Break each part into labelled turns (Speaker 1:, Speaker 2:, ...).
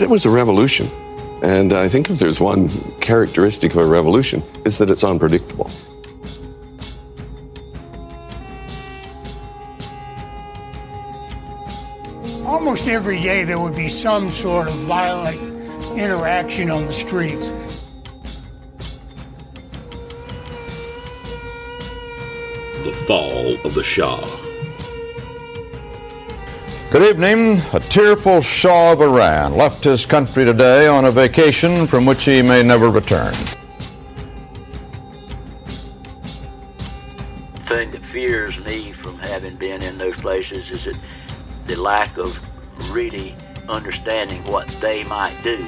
Speaker 1: It was a revolution. And I think if there's one characteristic of a revolution, is that it's unpredictable.
Speaker 2: Almost every day there would be some sort of violent interaction on the streets.
Speaker 3: The fall of the Shah.
Speaker 4: Good evening. A tearful Shah of Iran left his country today on a vacation from which he may never return.
Speaker 5: The thing that fears me from having been in those places is that the lack of really understanding what they might do.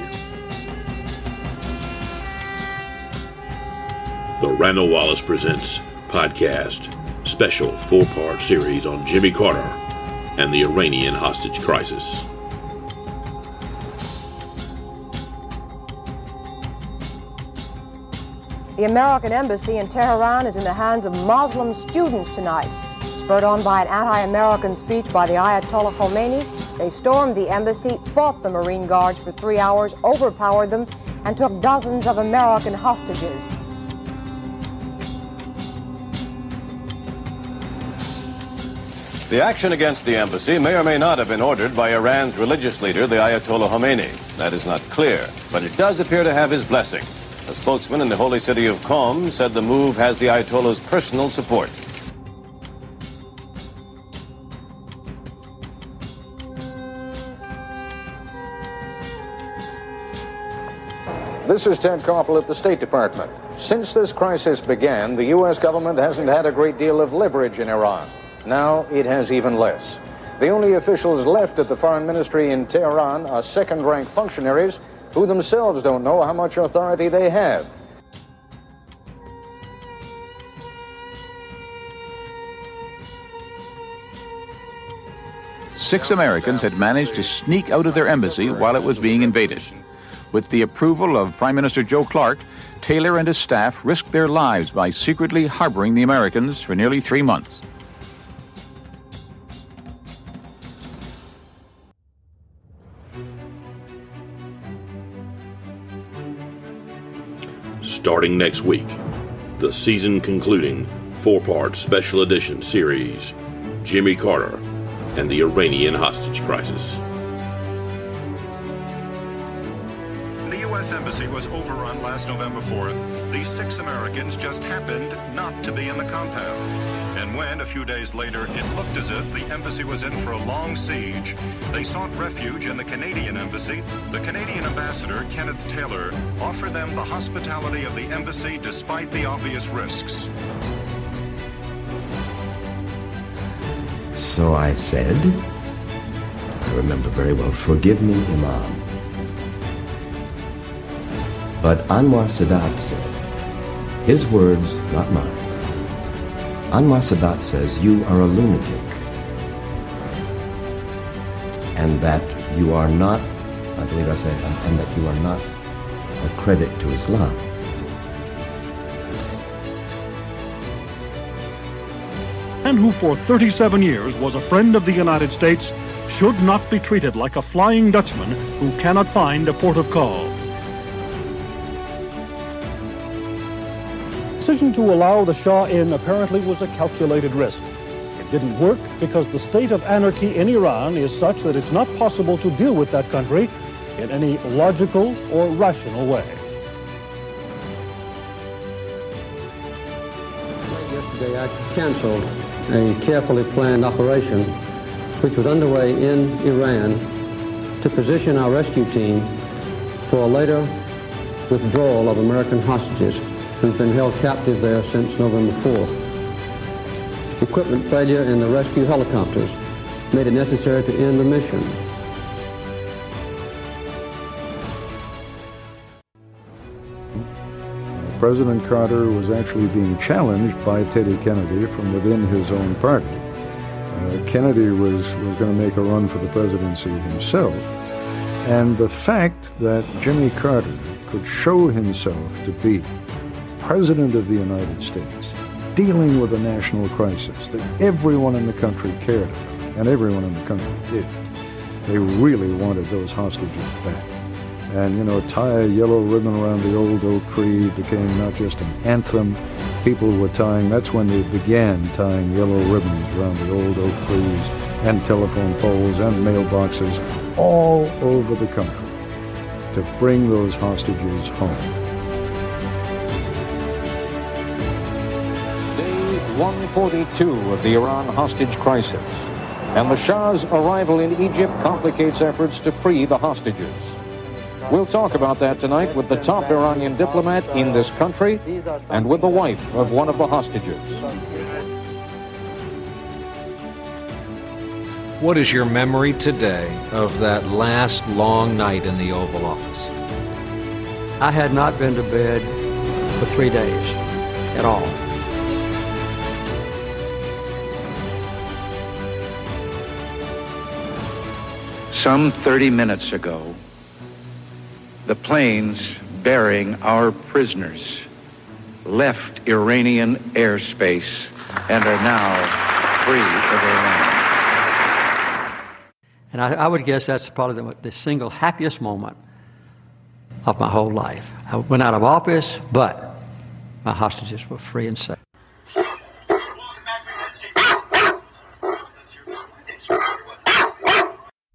Speaker 3: The Randal Wallace Presents podcast, special four part series on Jimmy Carter and the Iranian hostage crisis.
Speaker 6: The American embassy in Tehran is in the hands of Muslim students tonight. Spurred on by an anti-American speech by the Ayatollah Khomeini, they stormed the embassy, fought the Marine Guards for three hours, overpowered them, and took dozens of American hostages.
Speaker 7: The action against the embassy may or may not have been ordered by Iran's religious leader, the Ayatollah Khomeini. That is not clear, but it does appear to have his blessing. A spokesman in the holy city of Qom said the move has the Ayatollah's personal support.
Speaker 8: This is Ted Koppel at the State Department. Since this crisis began, the U.S. government hasn't had a great deal of leverage in Iran. Now it has even less. The only officials left at the foreign ministry in Tehran are second rank functionaries who themselves don't know how much authority they have.
Speaker 9: Six Americans had managed to sneak out of their embassy while it was being invaded. With the approval of Prime Minister Joe Clark, Taylor and his staff risked their lives by secretly harboring the Americans for nearly three months.
Speaker 3: Starting next week, the season concluding four part special edition series Jimmy Carter and the Iranian hostage crisis.
Speaker 10: The U.S. Embassy was overrun last November 4th. These six Americans just happened not to be in the compound. When, a few days later, it looked as if the embassy was in for a long siege, they sought refuge in the Canadian embassy. The Canadian ambassador, Kenneth Taylor, offered them the hospitality of the embassy despite the obvious risks.
Speaker 11: So I said, I remember very well, forgive me, Imam. But Anwar Sadat said, his words, not mine. Anwar Sadat says, you are a lunatic. And that you are not, I believe I said, and that you are not a credit to Islam.
Speaker 12: man who for 37 years was a friend of the United States should not be treated like a flying Dutchman who cannot find a port of call. Decision to allow the Shah in apparently was a calculated risk. It didn't work because the state of anarchy in Iran is such that it's not possible to deal with that country in any logical or rational way.
Speaker 13: Yesterday I canceled a carefully planned operation which was underway in Iran to position our rescue team for a later withdrawal of American hostages who've been held captive there since November 4th. Equipment failure in the rescue helicopters made it necessary to end the mission.
Speaker 14: President Carter was actually being challenged by Teddy Kennedy from within his own party. Uh, Kennedy was, was going to make a run for the presidency himself. And the fact that Jimmy Carter could show himself to be President of the United States, dealing with a national crisis that everyone in the country cared about, and everyone in the country did, they really wanted those hostages back. And, you know, tie a yellow ribbon around the old oak tree became not just an anthem. People were tying, that's when they began tying yellow ribbons around the old oak trees and telephone poles and mailboxes all over the country to bring those hostages home.
Speaker 8: 142 of the Iran hostage crisis. And the Shah's arrival in Egypt complicates efforts to free the hostages. We'll talk about that tonight with the top Iranian diplomat in this country and with the wife of one of the hostages.
Speaker 15: What is your memory today of that last long night in the Oval Office?
Speaker 13: I had not been to bed for three days at all.
Speaker 16: Some 30 minutes ago, the planes bearing our prisoners left Iranian airspace and are now free of Iran.
Speaker 13: And I, I would guess that's probably the, the single happiest moment of my whole life. I went out of office, but my hostages were free and safe.